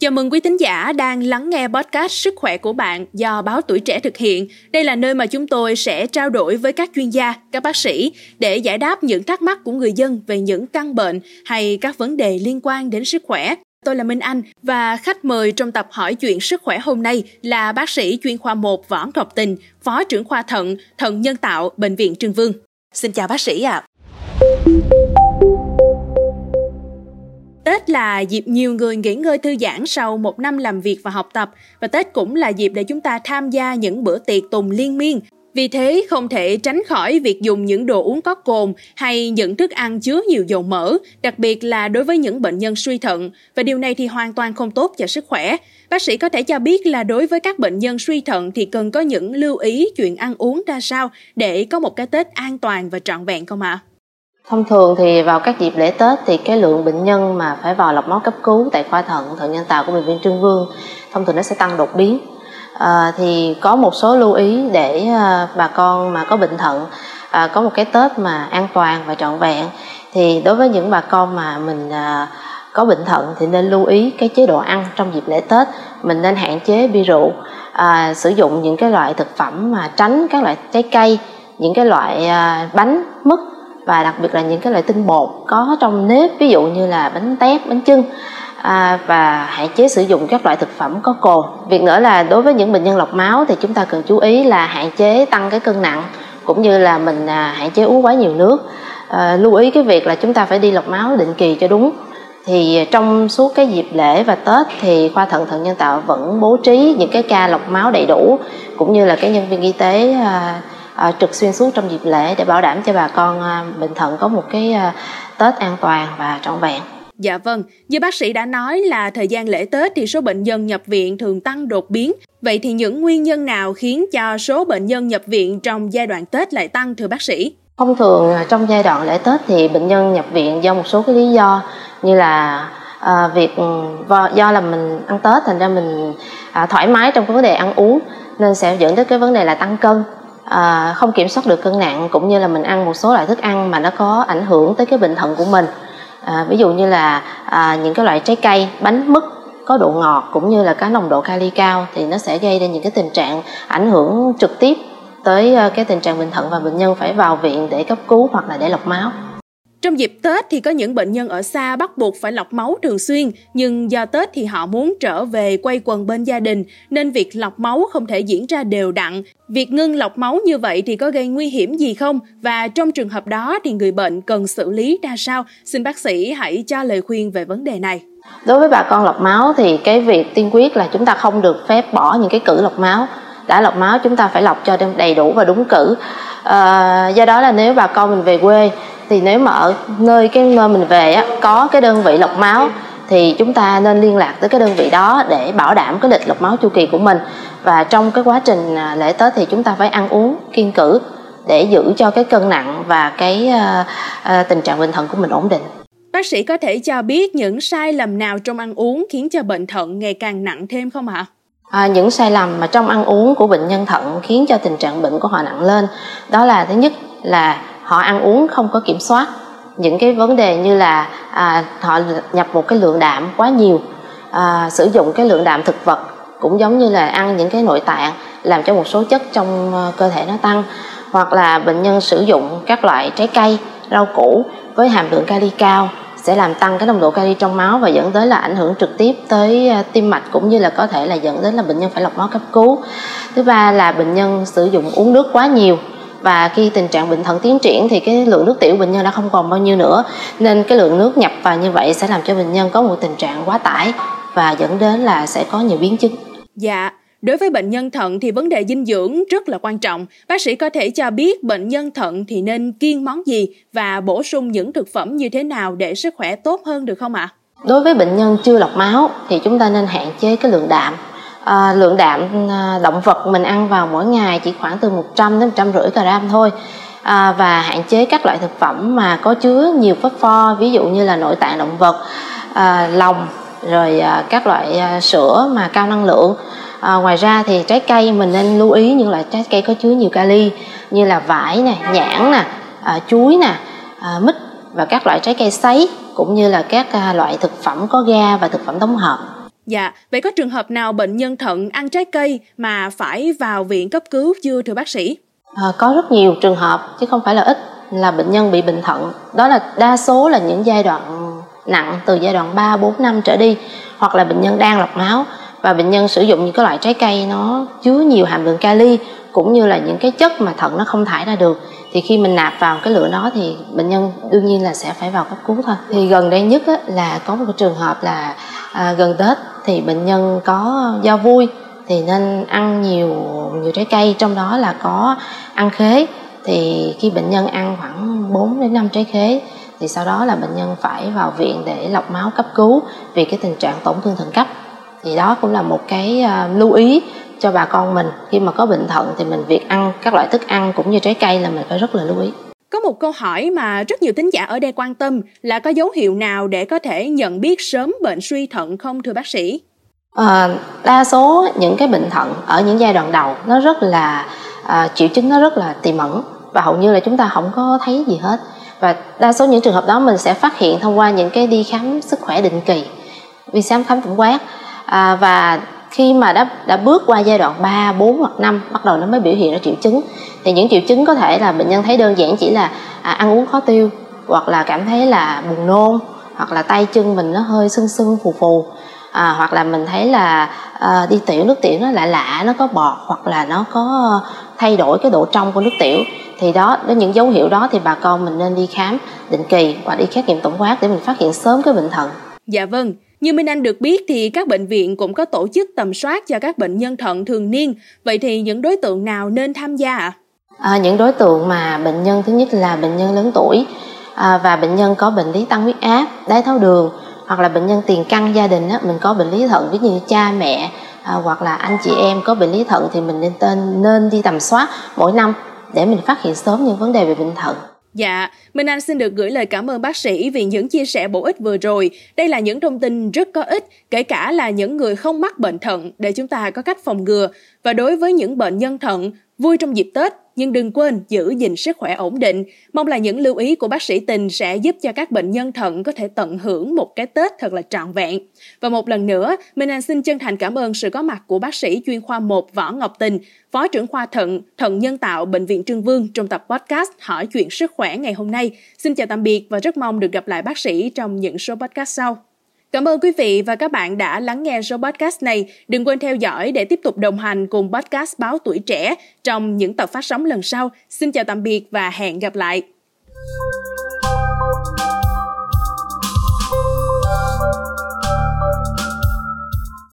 Chào mừng quý thính giả đang lắng nghe podcast Sức khỏe của bạn do báo Tuổi Trẻ thực hiện. Đây là nơi mà chúng tôi sẽ trao đổi với các chuyên gia, các bác sĩ để giải đáp những thắc mắc của người dân về những căn bệnh hay các vấn đề liên quan đến sức khỏe. Tôi là Minh Anh và khách mời trong tập hỏi chuyện sức khỏe hôm nay là bác sĩ chuyên khoa 1 Võ Ngọc Tình, Phó trưởng khoa thận, thận nhân tạo, Bệnh viện Trưng Vương. Xin chào bác sĩ ạ. À. Tết là dịp nhiều người nghỉ ngơi thư giãn sau một năm làm việc và học tập và Tết cũng là dịp để chúng ta tham gia những bữa tiệc tùng liên miên. Vì thế không thể tránh khỏi việc dùng những đồ uống có cồn hay những thức ăn chứa nhiều dầu mỡ, đặc biệt là đối với những bệnh nhân suy thận và điều này thì hoàn toàn không tốt cho sức khỏe. Bác sĩ có thể cho biết là đối với các bệnh nhân suy thận thì cần có những lưu ý chuyện ăn uống ra sao để có một cái Tết an toàn và trọn vẹn không ạ? À? Thông thường thì vào các dịp lễ Tết thì cái lượng bệnh nhân mà phải vào lọc máu cấp cứu tại khoa thận thận nhân tạo của bệnh viện Trương Vương thông thường nó sẽ tăng đột biến. À, thì có một số lưu ý để à, bà con mà có bệnh thận à, có một cái Tết mà an toàn và trọn vẹn. Thì đối với những bà con mà mình à, có bệnh thận thì nên lưu ý cái chế độ ăn trong dịp lễ Tết. Mình nên hạn chế bia rượu, à, sử dụng những cái loại thực phẩm mà tránh các loại trái cây, những cái loại à, bánh, mứt và đặc biệt là những cái loại tinh bột có trong nếp ví dụ như là bánh tét bánh chưng à, và hạn chế sử dụng các loại thực phẩm có cồn. Việc nữa là đối với những bệnh nhân lọc máu thì chúng ta cần chú ý là hạn chế tăng cái cân nặng cũng như là mình à, hạn chế uống quá nhiều nước. À, lưu ý cái việc là chúng ta phải đi lọc máu định kỳ cho đúng. Thì trong suốt cái dịp lễ và tết thì khoa thận thận nhân tạo vẫn bố trí những cái ca lọc máu đầy đủ cũng như là cái nhân viên y tế à, à, trực xuyên suốt trong dịp lễ để bảo đảm cho bà con à, bệnh thận có một cái à, Tết an toàn và trọn vẹn. Dạ vâng, như bác sĩ đã nói là thời gian lễ Tết thì số bệnh nhân nhập viện thường tăng đột biến. Vậy thì những nguyên nhân nào khiến cho số bệnh nhân nhập viện trong giai đoạn Tết lại tăng thưa bác sĩ? Thông thường trong giai đoạn lễ Tết thì bệnh nhân nhập viện do một số cái lý do như là à, việc do là mình ăn Tết thành ra mình à, thoải mái trong cái vấn đề ăn uống nên sẽ dẫn đến cái vấn đề là tăng cân à, không kiểm soát được cân nặng cũng như là mình ăn một số loại thức ăn mà nó có ảnh hưởng tới cái bệnh thận của mình. À, ví dụ như là à, những cái loại trái cây bánh mứt có độ ngọt cũng như là có nồng độ kali cao thì nó sẽ gây ra những cái tình trạng ảnh hưởng trực tiếp tới à, cái tình trạng bệnh thận và bệnh nhân phải vào viện để cấp cứu hoặc là để lọc máu trong dịp Tết thì có những bệnh nhân ở xa bắt buộc phải lọc máu thường xuyên, nhưng do Tết thì họ muốn trở về quay quần bên gia đình nên việc lọc máu không thể diễn ra đều đặn. Việc ngưng lọc máu như vậy thì có gây nguy hiểm gì không? Và trong trường hợp đó thì người bệnh cần xử lý ra sao? Xin bác sĩ hãy cho lời khuyên về vấn đề này. Đối với bà con lọc máu thì cái việc tiên quyết là chúng ta không được phép bỏ những cái cử lọc máu. Đã lọc máu chúng ta phải lọc cho đầy đủ và đúng cử. À, do đó là nếu bà con mình về quê thì nếu mà ở nơi cái nơi mình về á, có cái đơn vị lọc máu thì chúng ta nên liên lạc tới cái đơn vị đó để bảo đảm cái lịch lọc máu chu kỳ của mình và trong cái quá trình à, lễ tết thì chúng ta phải ăn uống kiên cử để giữ cho cái cân nặng và cái uh, uh, tình trạng bệnh thận của mình ổn định Bác sĩ có thể cho biết những sai lầm nào trong ăn uống khiến cho bệnh thận ngày càng nặng thêm không ạ? À, những sai lầm mà trong ăn uống của bệnh nhân thận khiến cho tình trạng bệnh của họ nặng lên đó là thứ nhất là họ ăn uống không có kiểm soát. Những cái vấn đề như là à, họ nhập một cái lượng đạm quá nhiều à, sử dụng cái lượng đạm thực vật cũng giống như là ăn những cái nội tạng làm cho một số chất trong ờ, cơ thể nó tăng. Hoặc là bệnh nhân sử dụng các loại trái cây rau củ với hàm lượng kali cao sẽ làm tăng cái nồng độ kali trong máu và dẫn tới là ảnh hưởng trực tiếp tới ờ, tim mạch cũng như là có thể là dẫn đến là bệnh nhân phải lọc máu cấp cứu. Thứ ba là bệnh nhân sử dụng uống nước quá nhiều và khi tình trạng bệnh thận tiến triển thì cái lượng nước tiểu bệnh nhân đã không còn bao nhiêu nữa nên cái lượng nước nhập vào như vậy sẽ làm cho bệnh nhân có một tình trạng quá tải và dẫn đến là sẽ có nhiều biến chứng. Dạ, Đối với bệnh nhân thận thì vấn đề dinh dưỡng rất là quan trọng. Bác sĩ có thể cho biết bệnh nhân thận thì nên kiêng món gì và bổ sung những thực phẩm như thế nào để sức khỏe tốt hơn được không ạ? À? Đối với bệnh nhân chưa lọc máu thì chúng ta nên hạn chế cái lượng đạm à, lượng đạm à, động vật mình ăn vào mỗi ngày chỉ khoảng từ 100 đến 150 gram thôi. À, và hạn chế các loại thực phẩm mà có chứa nhiều phosphor ví dụ như là nội tạng động vật à, lòng rồi à, các loại à, sữa mà cao năng lượng. À, ngoài ra thì trái cây mình nên lưu ý những loại trái cây có chứa nhiều kali như là vải nè nhãn nè à, chuối nè à, mít và các loại trái cây sấy cũng như là các à, loại thực phẩm có ga và thực phẩm tổng hợp. Dạ, vậy có trường hợp nào bệnh nhân thận ăn trái cây mà phải vào viện cấp cứu chưa thưa bác sĩ? À, có rất nhiều trường hợp chứ không phải là ít là bệnh nhân bị bệnh thận. Đó là đa số là những giai đoạn nặng từ giai đoạn 3, 4 năm trở đi hoặc là bệnh nhân đang lọc máu và bệnh nhân sử dụng những cái loại trái cây nó chứa nhiều hàm lượng kali cũng như là những cái chất mà thận nó không thải ra được thì khi mình nạp vào cái lượng đó thì bệnh nhân đương nhiên là sẽ phải vào cấp cứu thôi. Thì gần đây nhất á, là có một cái trường hợp là à, gần tết thì bệnh nhân có do vui thì nên ăn nhiều nhiều trái cây trong đó là có ăn khế. Thì khi bệnh nhân ăn khoảng 4 đến 5 trái khế thì sau đó là bệnh nhân phải vào viện để lọc máu cấp cứu vì cái tình trạng tổn thương thận cấp. Thì đó cũng là một cái uh, lưu ý cho bà con mình. Khi mà có bệnh thận thì mình việc ăn các loại thức ăn cũng như trái cây là mình phải rất là lưu ý. Có một câu hỏi mà rất nhiều thính giả ở đây quan tâm là có dấu hiệu nào để có thể nhận biết sớm bệnh suy thận không thưa bác sĩ? À, đa số những cái bệnh thận ở những giai đoạn đầu nó rất là à, triệu chứng nó rất là tiềm ẩn và hầu như là chúng ta không có thấy gì hết. Và đa số những trường hợp đó mình sẽ phát hiện thông qua những cái đi khám sức khỏe định kỳ đi khám khám tổng quát. À, và khi mà đã đã bước qua giai đoạn 3, 4 hoặc 5 bắt đầu nó mới biểu hiện ra triệu chứng. Thì những triệu chứng có thể là bệnh nhân thấy đơn giản chỉ là à, ăn uống khó tiêu hoặc là cảm thấy là buồn nôn hoặc là tay chân mình nó hơi sưng sưng phù phù. À, hoặc là mình thấy là à, đi tiểu nước tiểu nó lạ lạ nó có bọt hoặc là nó có thay đổi cái độ trong của nước tiểu. Thì đó đến những dấu hiệu đó thì bà con mình nên đi khám định kỳ và đi xét nghiệm tổng quát để mình phát hiện sớm cái bệnh thận. Dạ vâng như Minh Anh được biết thì các bệnh viện cũng có tổ chức tầm soát cho các bệnh nhân thận thường niên. Vậy thì những đối tượng nào nên tham gia ạ? À? những đối tượng mà bệnh nhân thứ nhất là bệnh nhân lớn tuổi à, và bệnh nhân có bệnh lý tăng huyết áp, đái tháo đường hoặc là bệnh nhân tiền căn gia đình á, mình có bệnh lý thận ví dụ như cha mẹ à, hoặc là anh chị em có bệnh lý thận thì mình nên tên nên đi tầm soát mỗi năm để mình phát hiện sớm những vấn đề về bệnh thận. Dạ, Minh Anh xin được gửi lời cảm ơn bác sĩ vì những chia sẻ bổ ích vừa rồi. Đây là những thông tin rất có ích, kể cả là những người không mắc bệnh thận để chúng ta có cách phòng ngừa. Và đối với những bệnh nhân thận, vui trong dịp Tết nhưng đừng quên giữ gìn sức khỏe ổn định. Mong là những lưu ý của bác sĩ Tình sẽ giúp cho các bệnh nhân thận có thể tận hưởng một cái Tết thật là trọn vẹn. Và một lần nữa, Minh Anh xin chân thành cảm ơn sự có mặt của bác sĩ chuyên khoa 1 Võ Ngọc Tình, Phó trưởng khoa thận, thận nhân tạo Bệnh viện Trương Vương trong tập podcast Hỏi chuyện sức khỏe ngày hôm nay. Xin chào tạm biệt và rất mong được gặp lại bác sĩ trong những số podcast sau. Cảm ơn quý vị và các bạn đã lắng nghe số podcast này. Đừng quên theo dõi để tiếp tục đồng hành cùng podcast Báo Tuổi Trẻ trong những tập phát sóng lần sau. Xin chào tạm biệt và hẹn gặp lại.